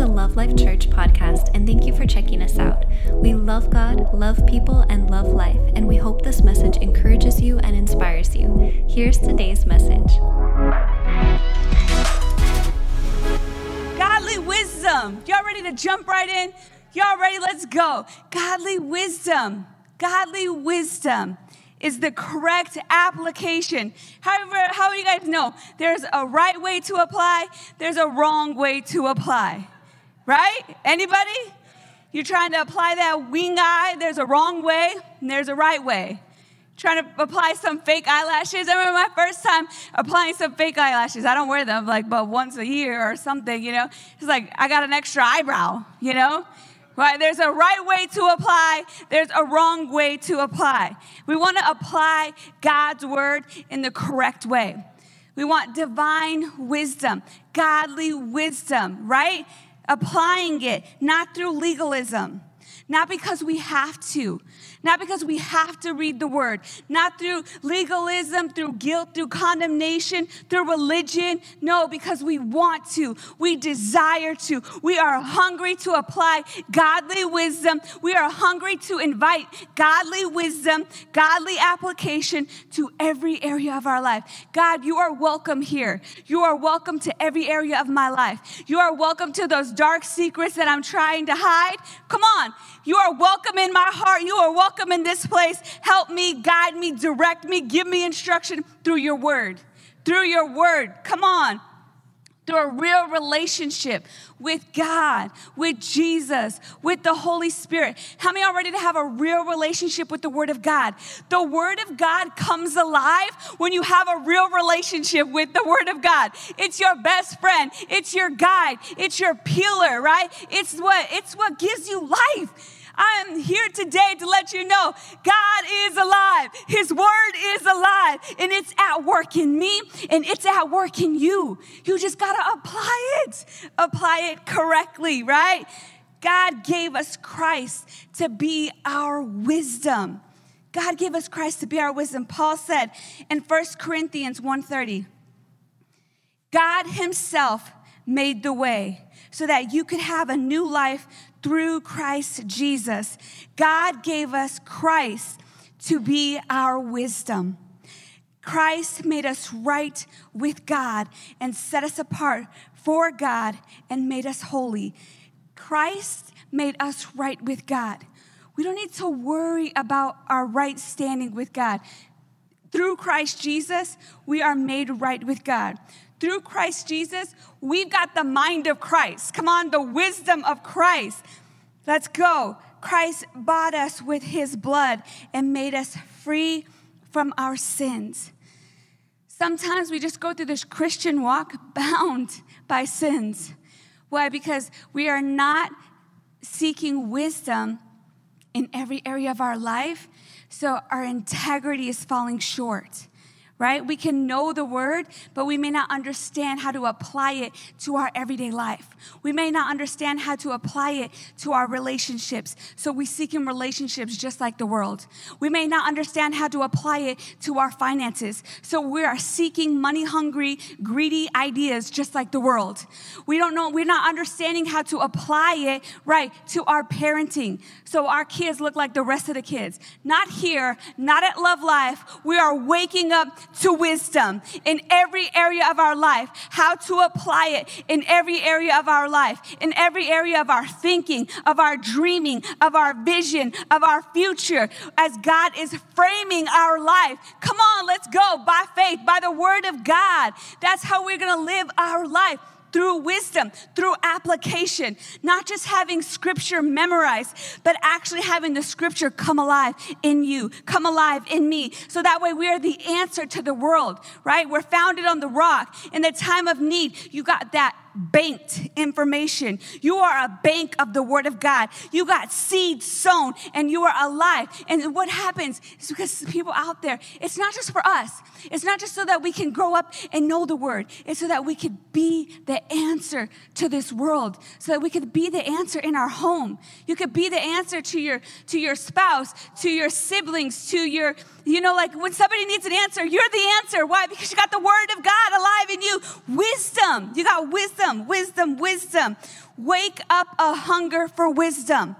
the Love Life Church podcast, and thank you for checking us out. We love God, love people, and love life, and we hope this message encourages you and inspires you. Here's today's message Godly wisdom. Y'all ready to jump right in? Y'all ready? Let's go. Godly wisdom. Godly wisdom is the correct application. However, how do you guys know? There's a right way to apply, there's a wrong way to apply. Right? Anybody? You're trying to apply that wing eye, there's a wrong way, and there's a right way. Trying to apply some fake eyelashes. I remember my first time applying some fake eyelashes. I don't wear them like but once a year or something, you know. It's like I got an extra eyebrow, you know. Right? There's a right way to apply, there's a wrong way to apply. We want to apply God's word in the correct way. We want divine wisdom, godly wisdom, right? Applying it, not through legalism, not because we have to, not because we have to read the word, not through legalism, through guilt, through condemnation, through religion. No, because we want to. We desire to. We are hungry to apply godly wisdom. We are hungry to invite godly wisdom, godly application to every area of our life. God, you are welcome here. You are welcome to every area of my life. You are welcome to those dark secrets that I'm trying to hide. Come on. You are welcome in my heart. You are welcome welcome in this place. Help me, guide me, direct me, give me instruction through your word. Through your word. Come on. Through a real relationship with God, with Jesus, with the Holy Spirit. How many are ready to have a real relationship with the Word of God? The Word of God comes alive when you have a real relationship with the Word of God. It's your best friend, it's your guide, it's your peeler, right? It's what it's what gives you life. I am here today to let you know God is alive. His word is alive and it's at work in me and it's at work in you. You just got to apply it. Apply it correctly, right? God gave us Christ to be our wisdom. God gave us Christ to be our wisdom. Paul said in 1 Corinthians 1:30, God himself made the way so that you could have a new life through Christ Jesus. God gave us Christ to be our wisdom. Christ made us right with God and set us apart for God and made us holy. Christ made us right with God. We don't need to worry about our right standing with God. Through Christ Jesus, we are made right with God through Christ Jesus, we've got the mind of Christ. Come on, the wisdom of Christ. Let's go. Christ bought us with his blood and made us free from our sins. Sometimes we just go through this Christian walk bound by sins. Why? Because we are not seeking wisdom in every area of our life, so our integrity is falling short right? We can know the word, but we may not understand how to apply it to our everyday life. We may not understand how to apply it to our relationships. So we seek in relationships just like the world. We may not understand how to apply it to our finances. So we are seeking money hungry, greedy ideas just like the world. We don't know, we're not understanding how to apply it, right, to our parenting. So our kids look like the rest of the kids. Not here, not at Love Life. We are waking up to wisdom in every area of our life, how to apply it in every area of our life, in every area of our thinking, of our dreaming, of our vision, of our future, as God is framing our life. Come on, let's go by faith, by the word of God. That's how we're gonna live our life through wisdom, through application, not just having scripture memorized, but actually having the scripture come alive in you, come alive in me. So that way we are the answer to the world, right? We're founded on the rock. In the time of need, you got that banked information. You are a bank of the Word of God. You got seed sown and you are alive. And what happens is because people out there, it's not just for us. It's not just so that we can grow up and know the Word. It's so that we could be the answer to this world. So that we could be the answer in our home. You could be the answer to your to your spouse, to your siblings, to your You know, like when somebody needs an answer, you're the answer. Why? Because you got the word of God alive in you. Wisdom. You got wisdom, wisdom, wisdom. Wake up a hunger for wisdom.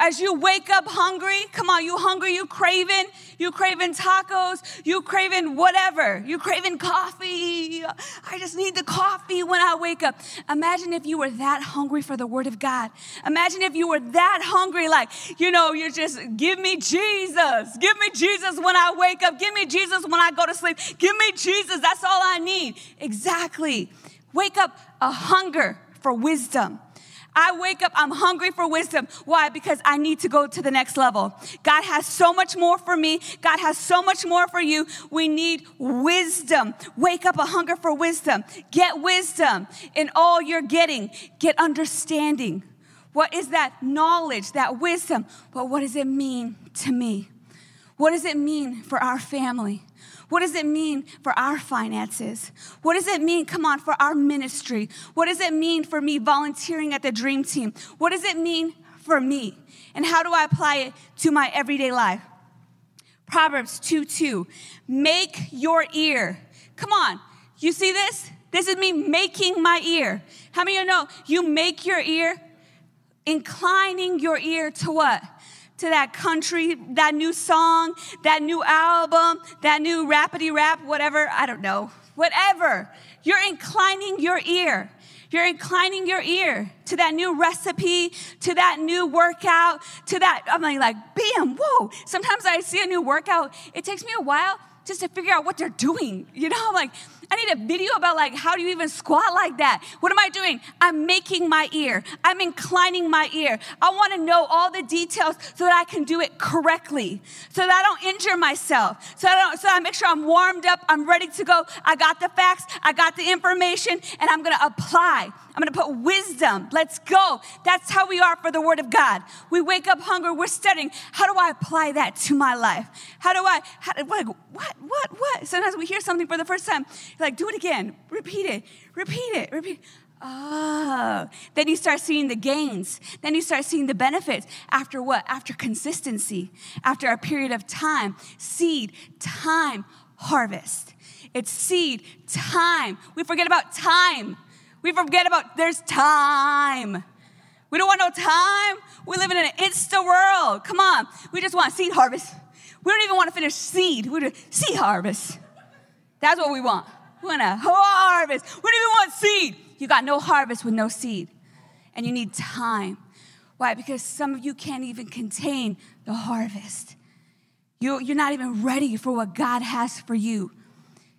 As you wake up hungry, come on, you hungry, you craving, you craving tacos, you craving whatever, you craving coffee. I just need the coffee when I wake up. Imagine if you were that hungry for the word of God. Imagine if you were that hungry, like, you know, you're just, give me Jesus. Give me Jesus when I wake up. Give me Jesus when I go to sleep. Give me Jesus. That's all I need. Exactly. Wake up a hunger for wisdom. I wake up, I'm hungry for wisdom. Why? Because I need to go to the next level. God has so much more for me. God has so much more for you. We need wisdom. Wake up a hunger for wisdom. Get wisdom in all you're getting. Get understanding. What is that knowledge, that wisdom? But what does it mean to me? What does it mean for our family? What does it mean for our finances? What does it mean, come on, for our ministry? What does it mean for me volunteering at the Dream Team? What does it mean for me? And how do I apply it to my everyday life? Proverbs 2 2. Make your ear. Come on, you see this? This is me making my ear. How many of you know you make your ear? Inclining your ear to what? To that country, that new song, that new album, that new rapidy rap, whatever, I don't know, whatever. You're inclining your ear. You're inclining your ear to that new recipe, to that new workout, to that. I'm like, like, bam, whoa. Sometimes I see a new workout. It takes me a while just to figure out what they're doing. You know, like, I need a video about like how do you even squat like that? What am I doing? I'm making my ear. I'm inclining my ear. I want to know all the details so that I can do it correctly. So that I don't injure myself. So I don't so I make sure I'm warmed up, I'm ready to go. I got the facts, I got the information, and I'm going to apply. I'm going to put wisdom. Let's go. That's how we are for the word of God. We wake up hungry, we're studying. How do I apply that to my life? How do I how, like what what what? Sometimes we hear something for the first time like, do it again. Repeat it. Repeat it. Repeat. Oh, then you start seeing the gains. Then you start seeing the benefits. After what? After consistency. After a period of time. Seed, time, harvest. It's seed, time. We forget about time. We forget about there's time. We don't want no time. We live in an insta world. Come on. We just want seed harvest. We don't even want to finish seed. We do seed harvest. That's what we want. We want a harvest. We don't even want seed. You got no harvest with no seed. And you need time. Why? Because some of you can't even contain the harvest. You, you're not even ready for what God has for you.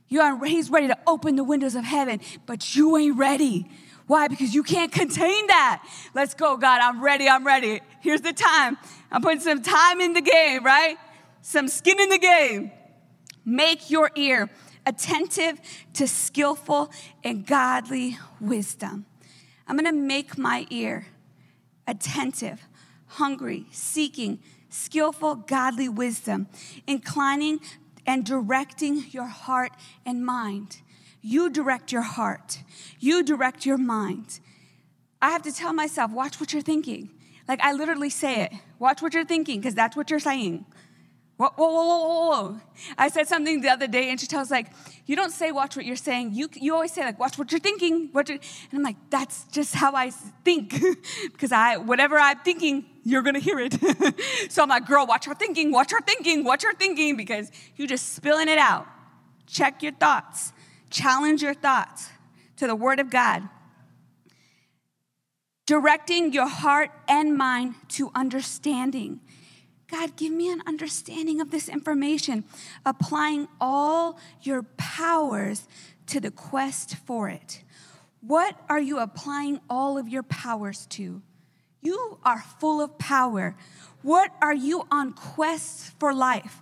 You are, he's ready to open the windows of heaven, but you ain't ready. Why? Because you can't contain that. Let's go, God. I'm ready. I'm ready. Here's the time. I'm putting some time in the game, right? Some skin in the game. Make your ear attentive to skillful and godly wisdom. I'm going to make my ear attentive, hungry, seeking skillful, godly wisdom, inclining and directing your heart and mind. You direct your heart, you direct your mind. I have to tell myself, watch what you're thinking. Like I literally say it, watch what you're thinking, because that's what you're saying. Whoa, whoa, whoa, whoa, I said something the other day, and she tells like, you don't say watch what you're saying. You, you always say like, watch what you're thinking. What and I'm like, that's just how I think, because I whatever I'm thinking, you're gonna hear it. so I'm like, girl, watch her thinking, watch her thinking, watch her thinking, because you're just spilling it out. Check your thoughts. Challenge your thoughts to the Word of God. Directing your heart and mind to understanding. God, give me an understanding of this information, applying all your powers to the quest for it. What are you applying all of your powers to? You are full of power. What are you on quest for life?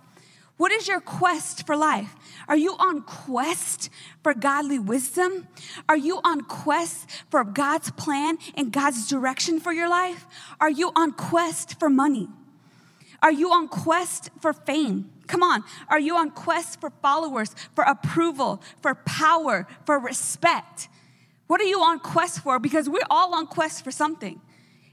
What is your quest for life? Are you on quest for godly wisdom? Are you on quest for God's plan and God's direction for your life? Are you on quest for money? Are you on quest for fame? Come on. Are you on quest for followers, for approval, for power, for respect? What are you on quest for? Because we're all on quest for something.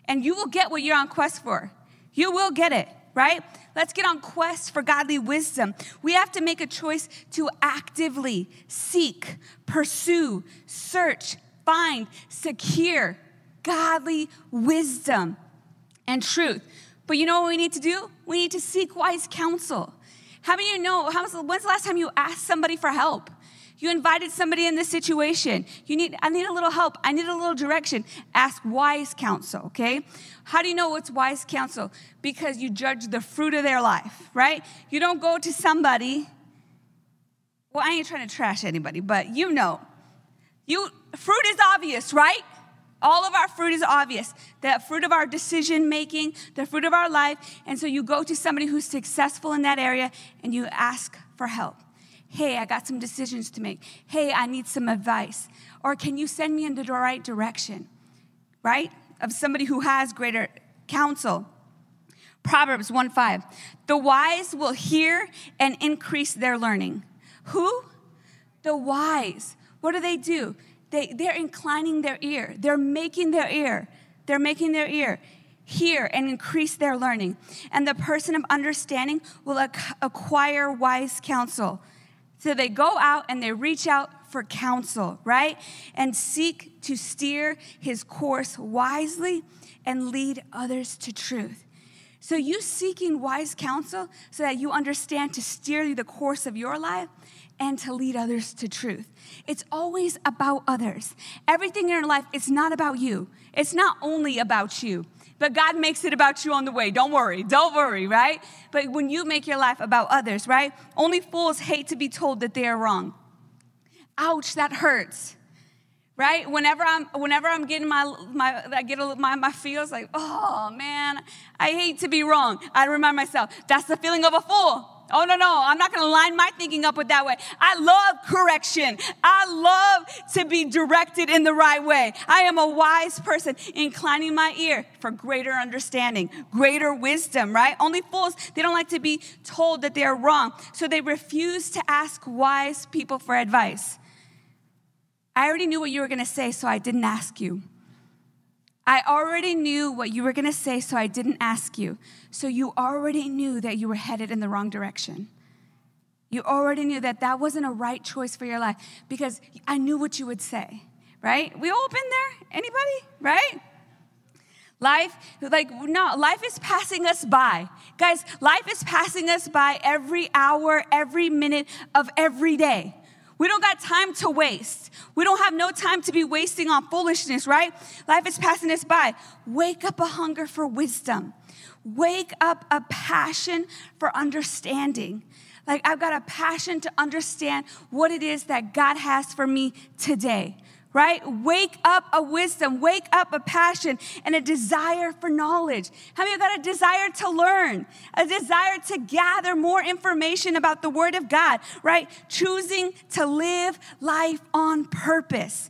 And you will get what you're on quest for. You will get it. right? Let's get on quest for godly wisdom. We have to make a choice to actively seek, pursue, search, find, secure godly wisdom and truth. But you know what we need to do? We need to seek wise counsel. How many of you know, how, when's the last time you asked somebody for help? You invited somebody in this situation. You need, I need a little help. I need a little direction. Ask wise counsel, okay? How do you know what's wise counsel? Because you judge the fruit of their life, right? You don't go to somebody, well, I ain't trying to trash anybody, but you know. You fruit is obvious, right? All of our fruit is obvious. The fruit of our decision making, the fruit of our life. And so you go to somebody who's successful in that area and you ask for help. Hey, I got some decisions to make. Hey, I need some advice. Or can you send me in the right direction? Right? Of somebody who has greater counsel. Proverbs 1 5. The wise will hear and increase their learning. Who? The wise. What do they do? They, they're inclining their ear. They're making their ear. They're making their ear hear and increase their learning. And the person of understanding will acquire wise counsel. So they go out and they reach out for counsel, right? And seek to steer his course wisely and lead others to truth. So, you seeking wise counsel so that you understand to steer the course of your life and to lead others to truth. It's always about others. Everything in your life, it's not about you. It's not only about you, but God makes it about you on the way. Don't worry, don't worry, right? But when you make your life about others, right? Only fools hate to be told that they are wrong. Ouch, that hurts. Right? Whenever I'm whenever I'm getting my my I get a, my my feels like, "Oh, man, I hate to be wrong." I remind myself, that's the feeling of a fool. Oh, no, no, I'm not gonna line my thinking up with that way. I love correction. I love to be directed in the right way. I am a wise person, inclining my ear for greater understanding, greater wisdom, right? Only fools, they don't like to be told that they're wrong, so they refuse to ask wise people for advice. I already knew what you were gonna say, so I didn't ask you. I already knew what you were going to say, so I didn't ask you. So you already knew that you were headed in the wrong direction. You already knew that that wasn't a right choice for your life because I knew what you would say, right? We all been there? Anybody? Right? Life, like, no, life is passing us by. Guys, life is passing us by every hour, every minute of every day. We don't got time to waste. We don't have no time to be wasting on foolishness, right? Life is passing us by. Wake up a hunger for wisdom. Wake up a passion for understanding. Like, I've got a passion to understand what it is that God has for me today right? Wake up a wisdom, wake up a passion and a desire for knowledge. How many got a desire to learn, a desire to gather more information about the Word of God, right? Choosing to live life on purpose.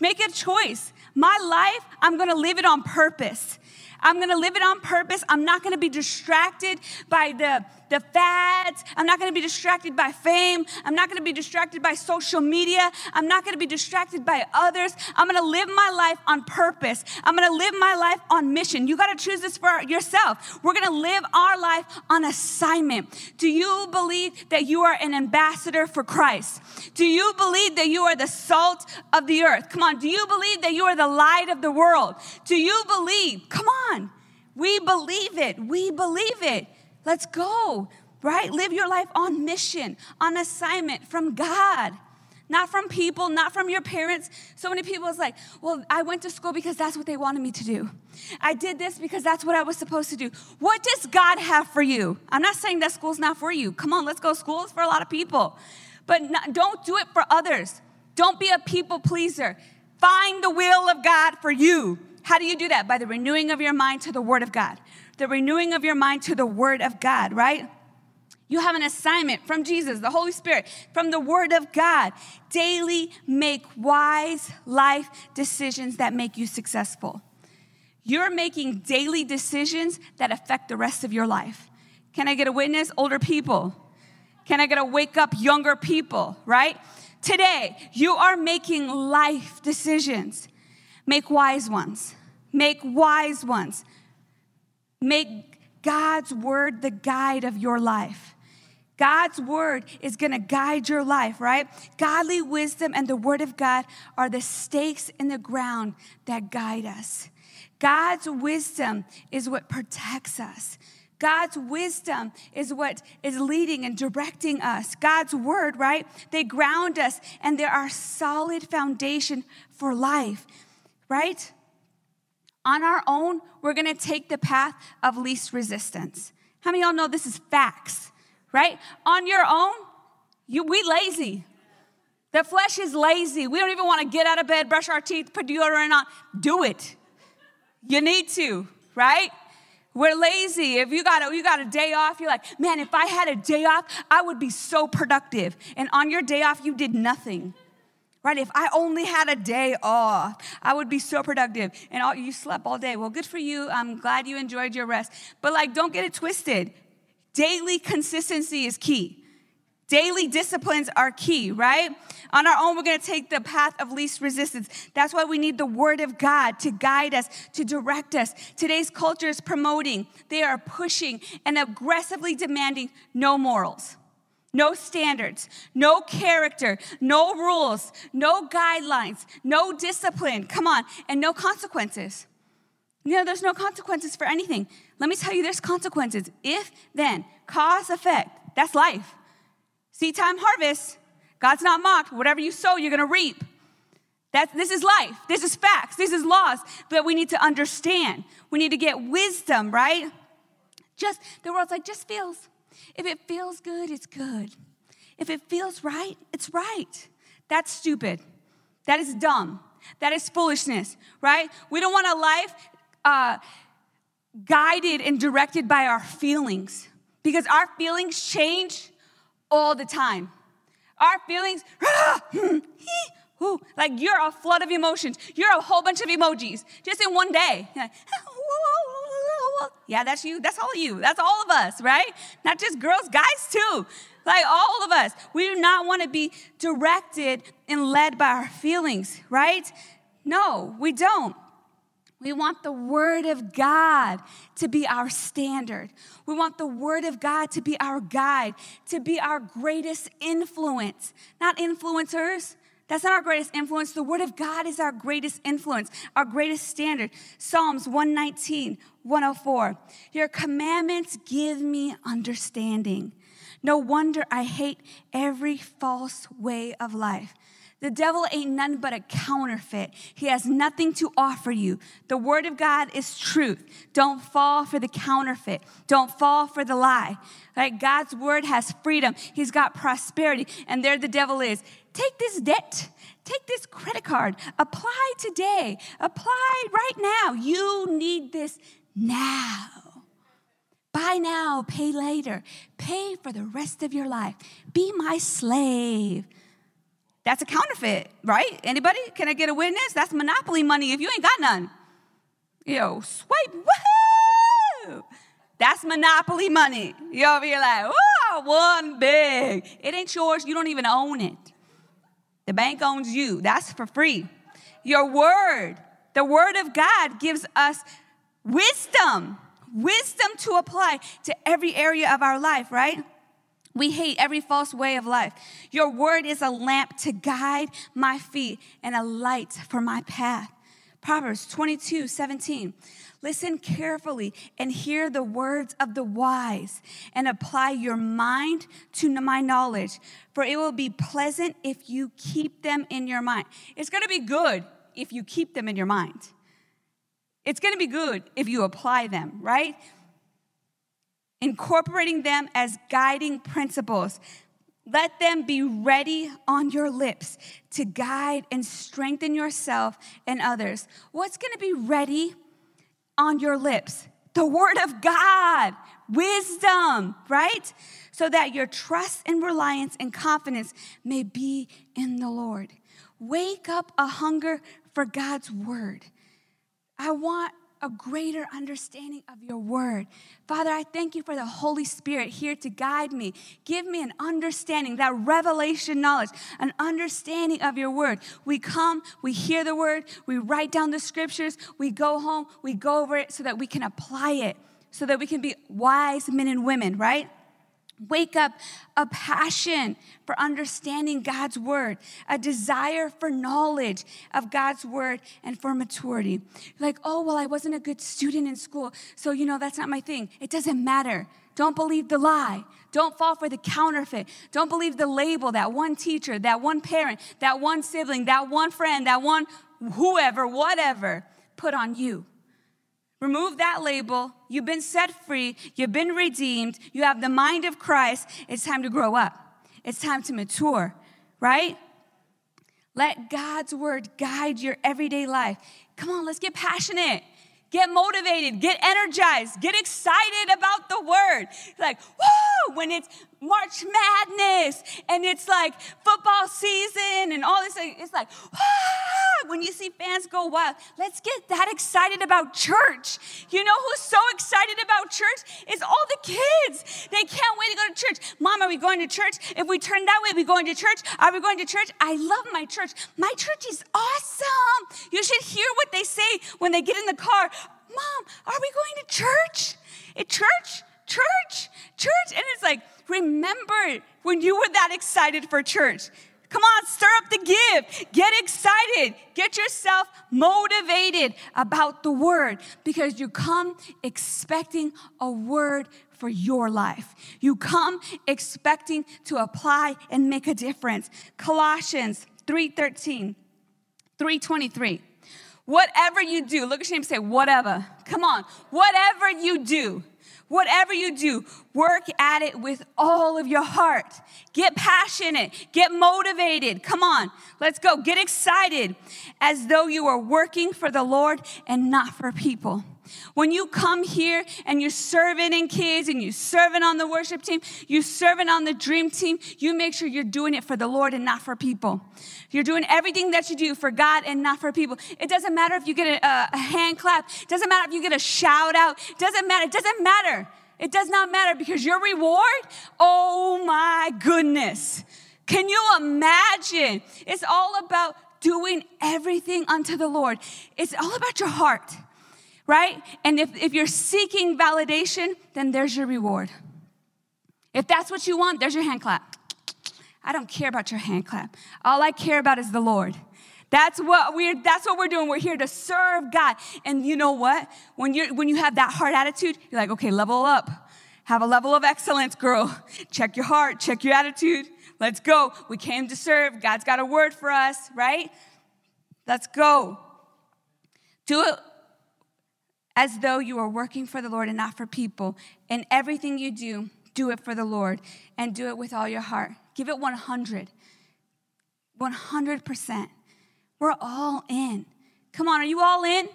Make a choice. My life, I'm gonna live it on purpose. I'm going to live it on purpose. I'm not going to be distracted by the, the fads. I'm not going to be distracted by fame. I'm not going to be distracted by social media. I'm not going to be distracted by others. I'm going to live my life on purpose. I'm going to live my life on mission. You got to choose this for yourself. We're going to live our life on assignment. Do you believe that you are an ambassador for Christ? Do you believe that you are the salt of the earth? Come on. Do you believe that you are the light of the world? Do you believe? Come on. We believe it. We believe it. Let's go, right? Live your life on mission, on assignment from God, not from people, not from your parents. So many people is like, well, I went to school because that's what they wanted me to do. I did this because that's what I was supposed to do. What does God have for you? I'm not saying that school's not for you. Come on, let's go. School is for a lot of people. But not, don't do it for others. Don't be a people pleaser. Find the will of God for you. How do you do that? By the renewing of your mind to the Word of God. The renewing of your mind to the Word of God, right? You have an assignment from Jesus, the Holy Spirit, from the Word of God. Daily make wise life decisions that make you successful. You're making daily decisions that affect the rest of your life. Can I get a witness? Older people. Can I get a wake up younger people, right? Today, you are making life decisions. Make wise ones. Make wise ones. Make God's word the guide of your life. God's word is going to guide your life, right? Godly wisdom and the word of God are the stakes in the ground that guide us. God's wisdom is what protects us. God's wisdom is what is leading and directing us. God's word, right? They ground us and they're our solid foundation for life, right? On our own, we're gonna take the path of least resistance. How many of y'all know this is facts, right? On your own, you we lazy. The flesh is lazy. We don't even want to get out of bed, brush our teeth, put deodorant on. Do it. You need to, right? We're lazy. If you got a, you got a day off, you're like, man, if I had a day off, I would be so productive. And on your day off, you did nothing. Right? If I only had a day off, I would be so productive. And all, you slept all day. Well, good for you. I'm glad you enjoyed your rest. But like, don't get it twisted. Daily consistency is key. Daily disciplines are key, right? On our own, we're gonna take the path of least resistance. That's why we need the Word of God to guide us, to direct us. Today's culture is promoting, they are pushing and aggressively demanding no morals, no standards, no character, no rules, no guidelines, no discipline. Come on, and no consequences. You know, there's no consequences for anything. Let me tell you, there's consequences. If, then, cause, effect. That's life. Seed time harvest. God's not mocked. Whatever you sow, you're going to reap. That, this is life. This is facts. This is laws that we need to understand. We need to get wisdom, right? Just, the world's like, just feels. If it feels good, it's good. If it feels right, it's right. That's stupid. That is dumb. That is foolishness, right? We don't want a life uh, guided and directed by our feelings because our feelings change all the time. Our feelings, like you're a flood of emotions. You're a whole bunch of emojis just in one day. yeah, that's you. That's all of you. That's all of us, right? Not just girls, guys too. Like all of us. We do not want to be directed and led by our feelings, right? No, we don't. We want the Word of God to be our standard. We want the Word of God to be our guide, to be our greatest influence. Not influencers. That's not our greatest influence. The Word of God is our greatest influence, our greatest standard. Psalms 119, 104. Your commandments give me understanding. No wonder I hate every false way of life. The devil ain't none but a counterfeit. He has nothing to offer you. The word of God is truth. Don't fall for the counterfeit. Don't fall for the lie. Right? God's word has freedom. He's got prosperity. And there the devil is. Take this debt. Take this credit card. Apply today. Apply right now. You need this now. Buy now, pay later. Pay for the rest of your life. Be my slave. That's a counterfeit, right? Anybody? Can I get a witness? That's monopoly money if you ain't got none. Yo, swipe, woohoo! That's monopoly money. You over here like, oh, one big. It ain't yours. You don't even own it. The bank owns you. That's for free. Your word, the word of God gives us wisdom, wisdom to apply to every area of our life, right? We hate every false way of life. Your word is a lamp to guide my feet and a light for my path. Proverbs 22, 17. Listen carefully and hear the words of the wise and apply your mind to my knowledge, for it will be pleasant if you keep them in your mind. It's going to be good if you keep them in your mind. It's going to be good if you apply them, right? incorporating them as guiding principles. Let them be ready on your lips to guide and strengthen yourself and others. What's going to be ready on your lips? The Word of God, wisdom, right? So that your trust and reliance and confidence may be in the Lord. Wake up a hunger for God's Word. I want a greater understanding of your word. Father, I thank you for the Holy Spirit here to guide me. Give me an understanding, that revelation knowledge, an understanding of your word. We come, we hear the word, we write down the scriptures, we go home, we go over it so that we can apply it. so that we can be wise men and women, right? Wake up a passion for understanding God's word, a desire for knowledge of God's word and for maturity. Like, oh, well, I wasn't a good student in school, so you know, that's not my thing. It doesn't matter. Don't believe the lie. Don't fall for the counterfeit. Don't believe the label that one teacher, that one parent, that one sibling, that one friend, that one whoever, whatever put on you. Remove that label. You've been set free. You've been redeemed. You have the mind of Christ. It's time to grow up. It's time to mature, right? Let God's word guide your everyday life. Come on, let's get passionate. Get motivated, get energized, get excited about the word. Like, woo, when it's March Madness and it's like football season and all this, it's like, woo, when you see fans go wild. Let's get that excited about church. You know who's so excited about church? It's all the kids. They can't wait to go to church. Mom, are we going to church? If we turn that way, are we going to church? Are we going to church? I love my church. My church is awesome. You should hear what they say when they get in the car. Mom, are we going to church? Church? Church? Church? And it's like, remember when you were that excited for church. Come on, stir up the gift. Get excited. Get yourself motivated about the word because you come expecting a word for your life. You come expecting to apply and make a difference. Colossians 3:13, 323. Whatever you do, look at your name say, whatever. Come on. Whatever you do, whatever you do, work at it with all of your heart. Get passionate, get motivated. Come on, let's go. Get excited as though you are working for the Lord and not for people. When you come here and you're serving in kids and you're serving on the worship team, you're serving on the dream team, you make sure you're doing it for the Lord and not for people. You're doing everything that you do for God and not for people. It doesn't matter if you get a, a hand clap. It doesn't matter if you get a shout out. It doesn't matter. It doesn't matter. It does not matter because your reward, oh my goodness. Can you imagine? It's all about doing everything unto the Lord. It's all about your heart right? And if, if you're seeking validation, then there's your reward. If that's what you want, there's your hand clap. I don't care about your hand clap. All I care about is the Lord. That's what we're that's what we're doing. We're here to serve God. And you know what? When you when you have that heart attitude, you're like, okay, level up. Have a level of excellence, girl. Check your heart, check your attitude. Let's go. We came to serve. God's got a word for us, right? Let's go. Do it as though you are working for the Lord and not for people. And everything you do, do it for the Lord and do it with all your heart. Give it 100. 100%. We're all in. Come on, are you all in?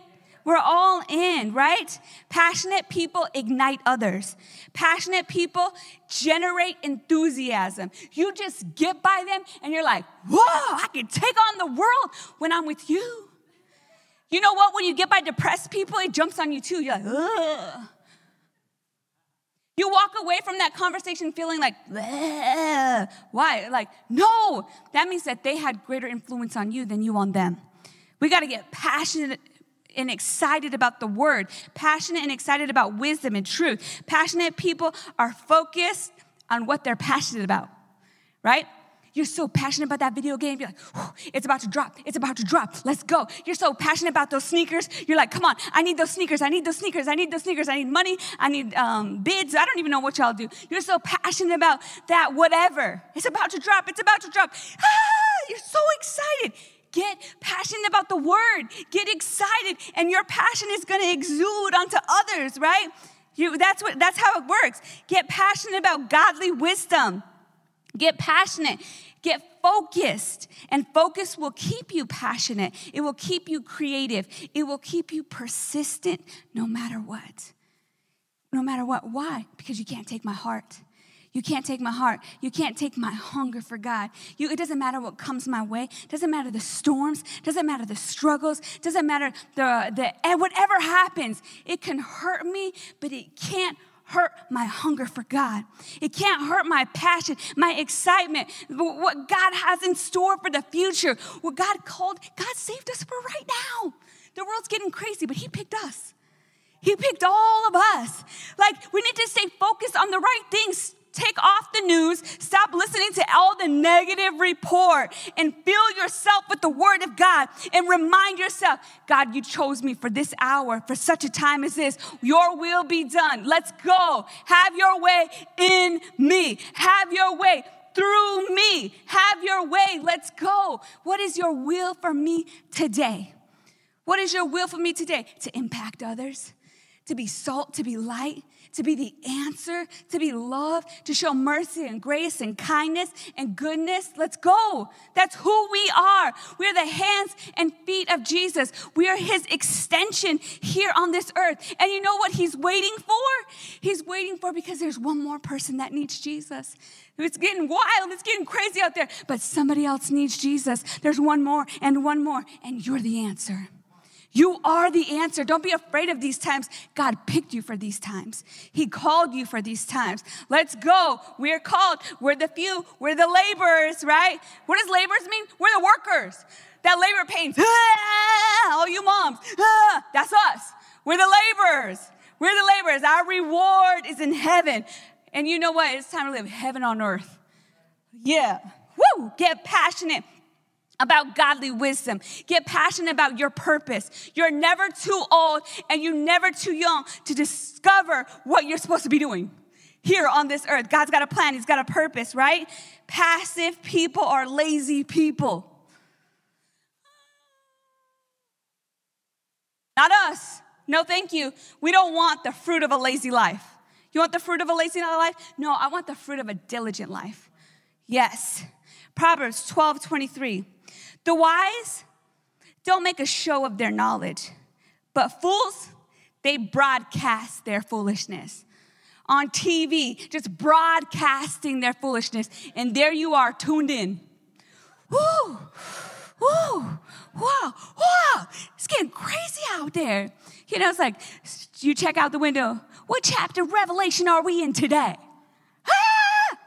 We're all in, right? Passionate people ignite others. Passionate people generate enthusiasm. You just get by them and you're like, whoa, I can take on the world when I'm with you. You know what? When you get by depressed people, it jumps on you too. You're like, ugh. You walk away from that conversation feeling like, why? Like, no, that means that they had greater influence on you than you on them. We got to get passionate and excited about the word, passionate and excited about wisdom and truth. Passionate people are focused on what they're passionate about, right? You're so passionate about that video game. You're like, it's about to drop. It's about to drop. Let's go. You're so passionate about those sneakers. You're like, come on, I need those sneakers. I need those sneakers. I need those sneakers. I need money. I need um, bids. I don't even know what y'all do. You're so passionate about that, whatever. It's about to drop. It's about to drop. Ah, you're so excited. Get passionate about the word. Get excited, and your passion is going to exude onto others, right? You, that's what. That's how it works. Get passionate about godly wisdom. Get passionate, get focused, and focus will keep you passionate. It will keep you creative. It will keep you persistent no matter what. No matter what. Why? Because you can't take my heart. You can't take my heart. You can't take my hunger for God. You, it doesn't matter what comes my way. It doesn't matter the storms. It doesn't matter the struggles. It doesn't matter the, the eh, whatever happens. It can hurt me, but it can't hurt my hunger for God. It can't hurt my passion, my excitement, what God has in store for the future, what God called, God saved us for right now. The world's getting crazy, but He picked us. He picked all of us. Like, we need to stay focused on the right things. Take off the news, stop listening to all the negative report, and fill yourself with the Word of God and remind yourself God, you chose me for this hour, for such a time as this. Your will be done. Let's go. Have your way in me. Have your way through me. Have your way. Let's go. What is your will for me today? What is your will for me today? To impact others, to be salt, to be light, to be the answer, to be love, to show mercy and grace and kindness and goodness. Let's go. That's who we are. We're the hands and feet of Jesus. We are his extension here on this earth. And you know what he's waiting for? He's waiting for because there's one more person that needs Jesus. It's getting wild, it's getting crazy out there, but somebody else needs Jesus. There's one more and one more, and you're the answer. You are the answer. Don't be afraid of these times. God picked you for these times. He called you for these times. Let's go. We're called. We're the few. We're the laborers, right? What does laborers mean? We're the workers. That labor pains. Ah, all you moms. Ah, that's us. We're the laborers. We're the laborers. Our reward is in heaven. And you know what? It's time to live heaven on earth. Yeah. Woo! Get passionate about godly wisdom. Get passionate about your purpose. You're never too old and you're never too young to discover what you're supposed to be doing here on this earth. God's got a plan, He's got a purpose, right? Passive people are lazy people. Not us. No, thank you. We don't want the fruit of a lazy life. You want the fruit of a lazy life? No, I want the fruit of a diligent life. Yes. Proverbs 12 23. The wise don't make a show of their knowledge, but fools, they broadcast their foolishness. On TV, just broadcasting their foolishness. And there you are, tuned in. Woo, woo, wow, wow. It's getting crazy out there. You know, it's like you check out the window. What chapter Revelation are we in today? Ah!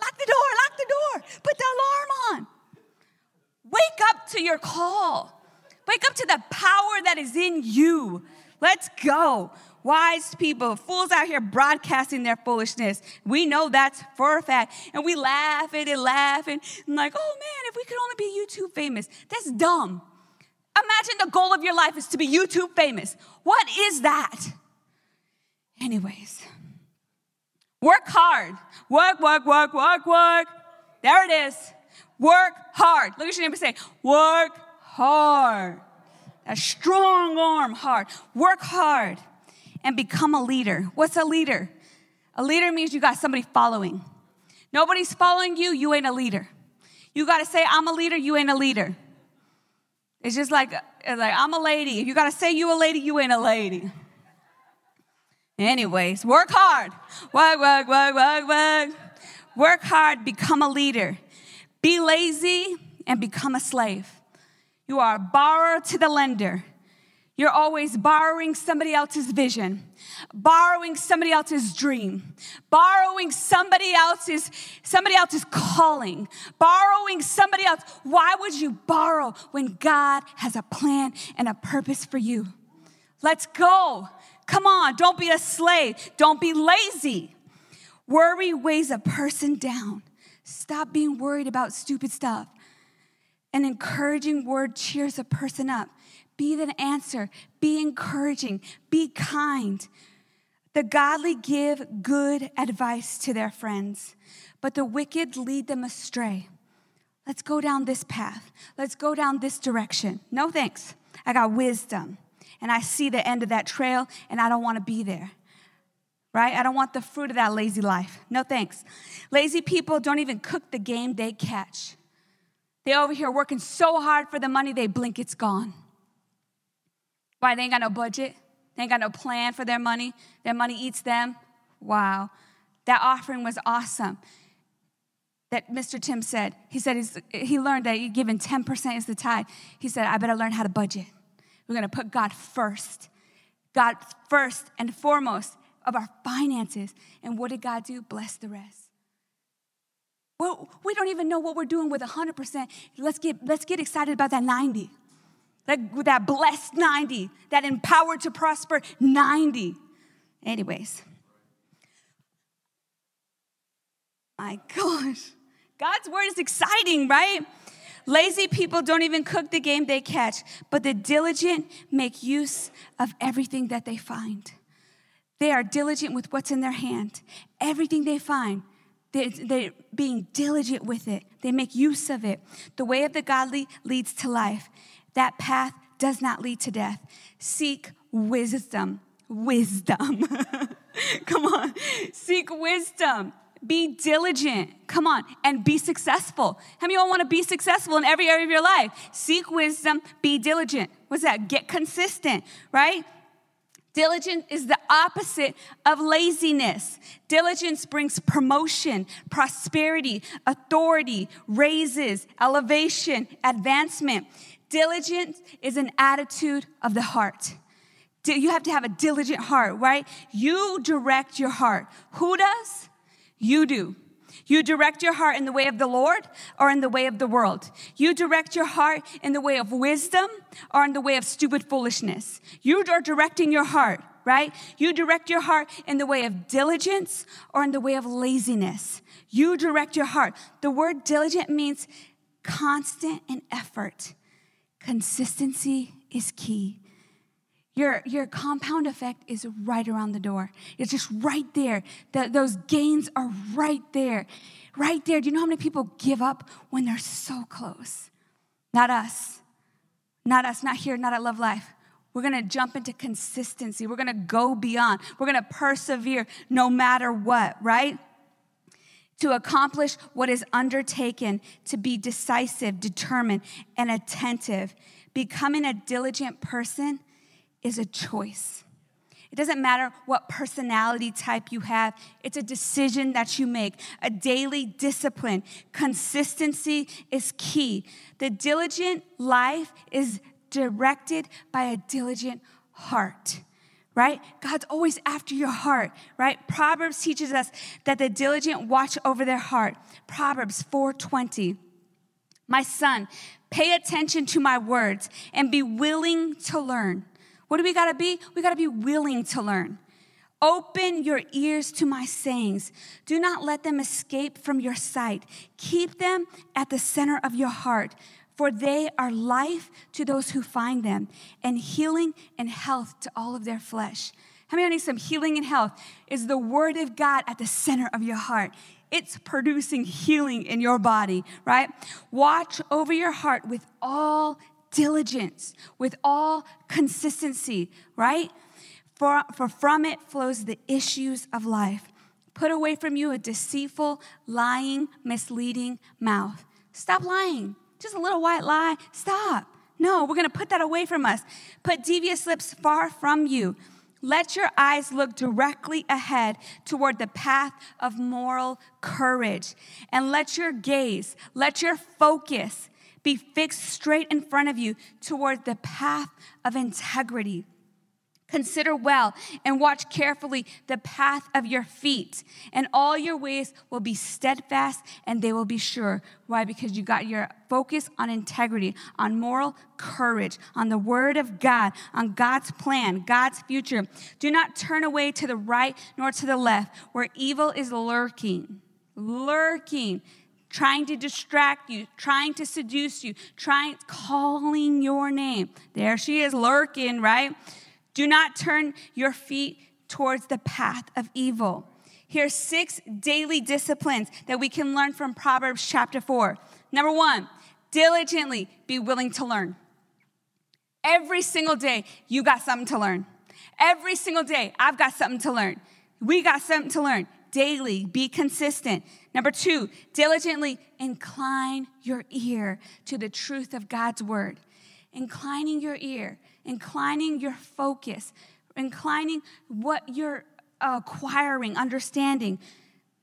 Lock the door, lock the door, put the alarm on. Wake up to your call. Wake up to the power that is in you. Let's go. Wise people, fools out here broadcasting their foolishness. We know that's for a fact. And we laugh at it, laugh, and I'm like, oh man, if we could only be YouTube famous. That's dumb. Imagine the goal of your life is to be YouTube famous. What is that? Anyways, work hard. Work, work, work, work, work. There it is. Work hard. Look at your neighbor say, work hard. A strong arm, hard. Work hard and become a leader. What's a leader? A leader means you got somebody following. Nobody's following you, you ain't a leader. You got to say, I'm a leader, you ain't a leader. It's just like, uh, like I'm a lady. If you got to say you a lady, you ain't a lady. Anyways, work hard. Work, work, work, work, work. Work hard, become a leader. Be lazy and become a slave. You are a borrower to the lender. You're always borrowing somebody else's vision, borrowing somebody else's dream, borrowing somebody else's somebody else's calling, borrowing somebody else. Why would you borrow when God has a plan and a purpose for you? Let's go. Come on, don't be a slave. Don't be lazy. Worry weighs a person down. Stop being worried about stupid stuff. An encouraging word cheers a person up. Be the answer. Be encouraging. Be kind. The godly give good advice to their friends, but the wicked lead them astray. Let's go down this path. Let's go down this direction. No thanks. I got wisdom, and I see the end of that trail, and I don't want to be there right? I don't want the fruit of that lazy life. No thanks. Lazy people don't even cook the game they catch. They over here working so hard for the money, they blink, it's gone. Why? They ain't got no budget. They ain't got no plan for their money. Their money eats them. Wow. That offering was awesome. That Mr. Tim said, he said he learned that he given 10% is the tithe. He said, I better learn how to budget. We're gonna put God first. God first and foremost of our finances. And what did God do? Bless the rest. Well, we don't even know what we're doing with 100%. Let's get, let's get excited about that 90. that, that blessed 90, that empowered to prosper 90. Anyways, my gosh, God's word is exciting, right? Lazy people don't even cook the game they catch, but the diligent make use of everything that they find. They are diligent with what's in their hand. Everything they find, they're, they're, being diligent with it. They make use of it. The way of the godly leads to life. That path does not lead to death. Seek wisdom. Wisdom. Come on. Seek wisdom. Be diligent. Come on. And be successful. How many of y'all want to be successful in every area of your life? Seek wisdom. Be diligent. What's that? Get consistent, right? Diligence is the opposite of laziness. Diligence brings promotion, prosperity, authority, raises, elevation, advancement. Diligence is an attitude of the heart. You have to have a diligent heart, right? You direct your heart. Who does? You do. You direct your heart in the way of the Lord or in the way of the world. You direct your heart in the way of wisdom or in the way of stupid foolishness. You are directing your heart, right? You direct your heart in the way of diligence or in the way of laziness. You direct your heart. The word diligent means constant and effort. Consistency is key. Your, your compound effect is right around the door. It's just right there. The, those gains are right there. Right there. Do you know how many people give up when they're so close? Not us. Not us, not here, not at Love Life. We're gonna jump into consistency. We're gonna go beyond. We're gonna persevere no matter what, right? To accomplish what is undertaken, to be decisive, determined, and attentive. Becoming a diligent person is a choice. It doesn't matter what personality type you have, it's a decision that you make, a daily discipline. Consistency is key. The diligent life is directed by a diligent heart. Right? God's always after your heart, right? Proverbs teaches us that the diligent watch over their heart. Proverbs 4:20. My son, pay attention to my words and be willing to learn. What do we got to be? We got to be willing to learn. Open your ears to my sayings. Do not let them escape from your sight. Keep them at the center of your heart, for they are life to those who find them, and healing and health to all of their flesh. How many need some healing and health? Is the word of God at the center of your heart? It's producing healing in your body, right? Watch over your heart with all diligence, with all consistency, right? For, for from it flows the issues of life. Put away from you a deceitful, lying, misleading mouth. Stop lying. Just a little white lie. Stop. No, we're going to put that away from us. Put devious lips far from you. Let your eyes look directly ahead toward the path of moral courage. And let your gaze, let your focus be fixed straight in front of you toward the path of integrity. Consider well and watch carefully the path of your feet, and all your ways will be steadfast and they will be sure. Why? Because you got your focus on integrity, on moral courage, on the word of God, on God's plan, God's future. Do not turn away to the right nor to the left, where evil is lurking. Lurking trying to distract you, trying to seduce you, trying calling your name. There she is lurking, right? Do not turn your feet towards the path of evil. Here's six daily disciplines that we can learn from Proverbs chapter 4. Number 1, diligently be willing to learn. Every single day, you got something to learn. Every single day, I've got something to learn. We got something to learn daily, be consistent. Number two, diligently incline your ear to the truth of God's word. Inclining your ear, inclining your focus, inclining what you're acquiring, understanding.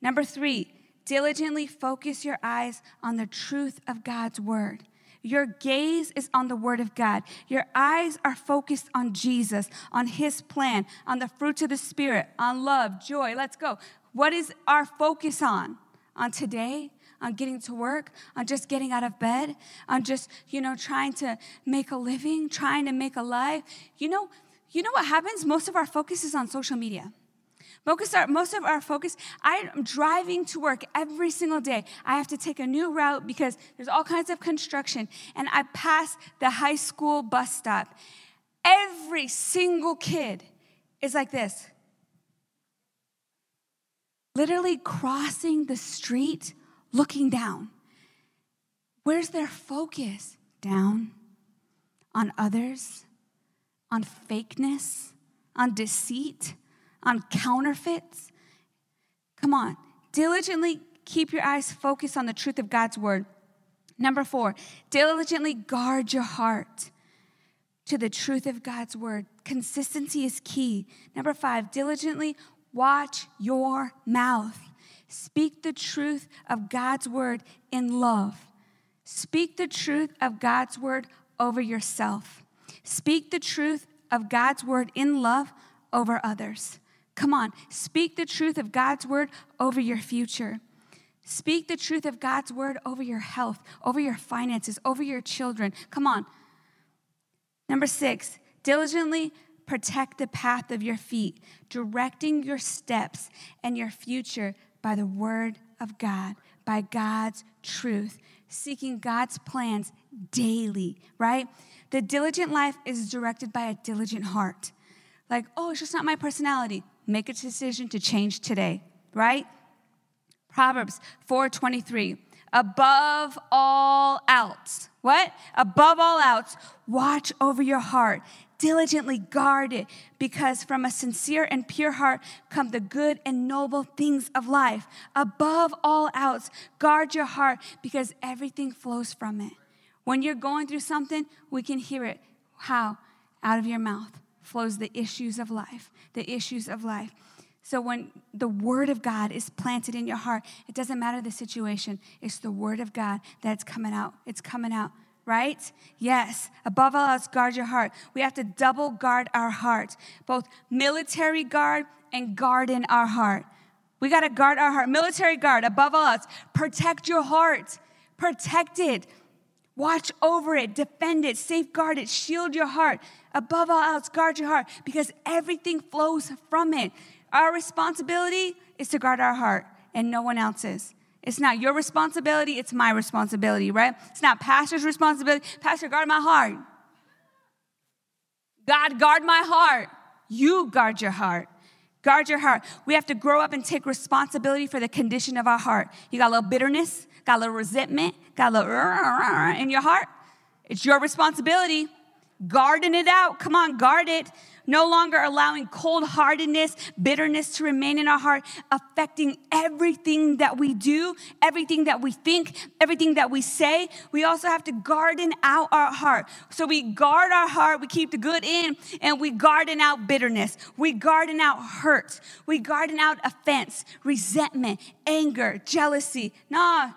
Number three, diligently focus your eyes on the truth of God's word. Your gaze is on the Word of God. Your eyes are focused on Jesus, on His plan, on the fruits of the Spirit, on love, joy. Let's go. What is our focus on? On today, on getting to work, on just getting out of bed, on just, you know, trying to make a living, trying to make a life. You know, you know what happens? Most of our focus is on social media. Our, most of our focus, I'm driving to work every single day. I have to take a new route because there's all kinds of construction. And I pass the high school bus stop. Every single kid is like this literally crossing the street, looking down. Where's their focus? Down on others, on fakeness, on deceit, on counterfeits. Come on, diligently keep your eyes focused on the truth of God's word. Number four, diligently guard your heart to the truth of God's word. Consistency is key. Number five, diligently watch your mouth. Speak the truth of God's word in love. Speak the truth of God's word over yourself. Speak the truth of God's word in love over others. Come on, speak the truth of God's word over your future. Speak the truth of God's word over your health, over your finances, over your children. Come on. Number six, diligently protect the path of your feet, directing your steps and your future by the word of God, by God's truth, seeking God's plans daily, right? The diligent life is directed by a diligent heart. Like, oh, it's just not my personality. Make a decision to change today, right? Proverbs 4:23. Above all else, what? Above all else, watch over your heart. Diligently guard it, because from a sincere and pure heart come the good and noble things of life. Above all else, guard your heart, because everything flows from it. When you're going through something, we can hear it. How? Out of your mouth flows the issues of life, the issues of life. So when the word of God is planted in your heart, it doesn't matter the situation. It's the word of God that's coming out. It's coming out, right? Yes. Above all else, guard your heart. We have to double guard our heart, both military guard and guard in our heart. We got to guard our heart. Military guard, above all else, protect your heart. Protect it. Watch over it, defend it, safeguard it, shield your heart. Above all else, guard your heart because everything flows from it. Our responsibility is to guard our heart and no one else's. It's not your responsibility, it's my responsibility, right? It's not pastor's responsibility. Pastor, guard my heart. God, guard my heart. You guard your heart. Guard your heart. We have to grow up and take responsibility for the condition of our heart. You got a little bitterness, got a little resentment, got a little in your heart. It's your responsibility. Guarding it out. Come on, guard it no longer allowing cold heartedness, bitterness to remain in our heart, affecting everything that we do, everything that we think, everything that we say. We also have to garden out our heart. So we guard our heart, we keep the good in, and we garden out bitterness. We garden out hurt. We garden out offense, resentment, anger, jealousy. Nah,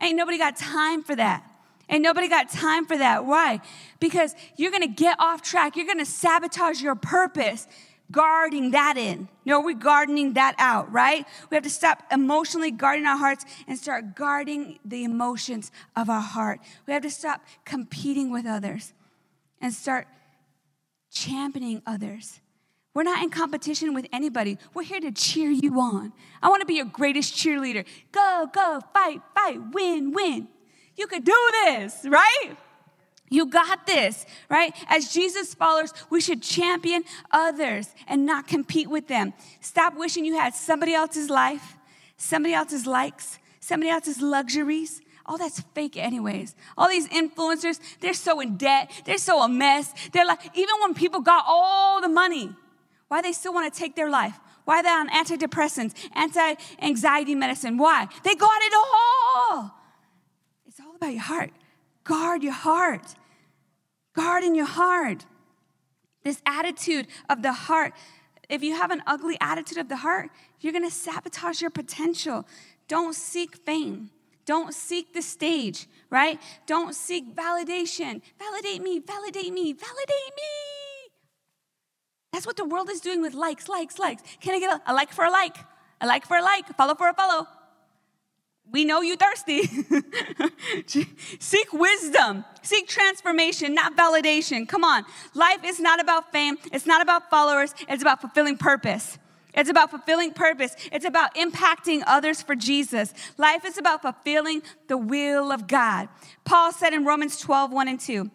ain't nobody got time for that. And nobody got time for that. Why? Because you're gonna get off track. You're gonna sabotage your purpose guarding that in. No, we're gardening that out, right? We have to stop emotionally guarding our hearts and start guarding the emotions of our heart. We have to stop competing with others and start championing others. We're not in competition with anybody. We're here to cheer you on. I want to be your greatest cheerleader. Go, go, fight, fight, win, win. You could do this, right? You got this, right? As Jesus followers, we should champion others and not compete with them. Stop wishing you had somebody else's life, somebody else's likes, somebody else's luxuries. All that's fake, anyways. All these influencers, they're so in debt. They're so a mess. They're like, even when people got all the money, why they still want to take their life? Why they're on antidepressants, anti anxiety medicine? Why? They got it all about your heart. Guard your heart. Guard in your heart. This attitude of the heart. If you have an ugly attitude of the heart, you're going to sabotage your potential. Don't seek fame. Don't seek the stage, right? Don't seek validation. Validate me, validate me, validate me. That's what the world is doing with likes, likes, likes. Can I get a, a like for a like? A like for a like, a follow for a follow. We know you thirsty. Seek wisdom. Seek transformation, not validation. Come on. Life is not about fame. It's not about followers. It's about fulfilling purpose. It's about fulfilling purpose. It's about impacting others for Jesus. Life is about fulfilling the will of God. Paul said in Romans 12, 1 and 2.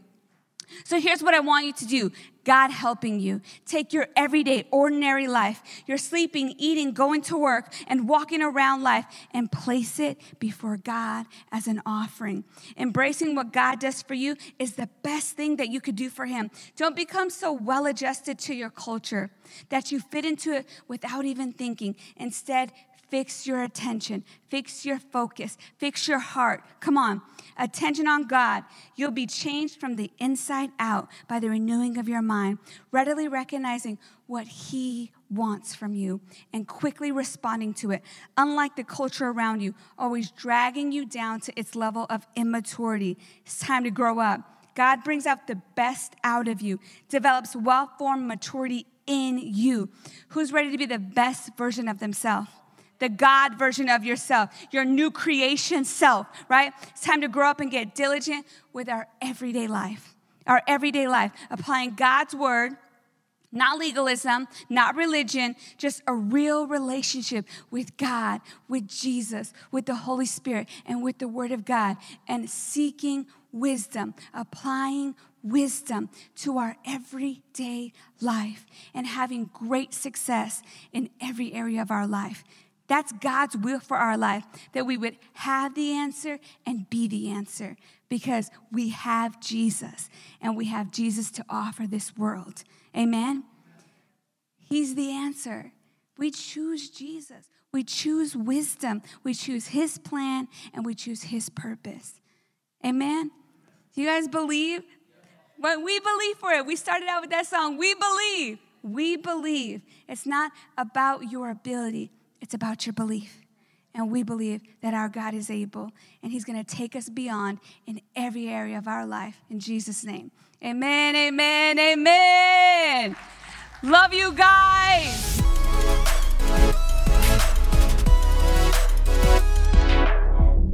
So here's what I want you to do God helping you. Take your everyday, ordinary life, your sleeping, eating, going to work, and walking around life, and place it before God as an offering. Embracing what God does for you is the best thing that you could do for Him. Don't become so well adjusted to your culture that you fit into it without even thinking. Instead, Fix your attention, fix your focus, fix your heart. Come on, attention on God. You'll be changed from the inside out by the renewing of your mind, readily recognizing what He wants from you and quickly responding to it, unlike the culture around you, always dragging you down to its level of immaturity. It's time to grow up. God brings out the best out of you, develops well formed maturity in you. Who's ready to be the best version of themselves? The God version of yourself, your new creation self, right? It's time to grow up and get diligent with our everyday life, our everyday life, applying God's word. Not legalism, not religion, just a real relationship with God, with Jesus, with the Holy Spirit, and with the Word of God, and seeking wisdom, applying wisdom to our everyday life, and having great success in every area of our life. That's God's will for our life, that we would have the answer and be the answer because we have Jesus and we have Jesus to offer this world. Amen? He's the answer. We choose Jesus. We choose wisdom. We choose His plan and we choose His purpose. Amen? Do you guys believe? When we believe for it, we started out with that song. We believe. We believe. It's not about your ability, it's about your belief. And we believe that our God is able and He's going to take us beyond in every area of our life. In Jesus' name. Amen, amen, amen. Love you guys.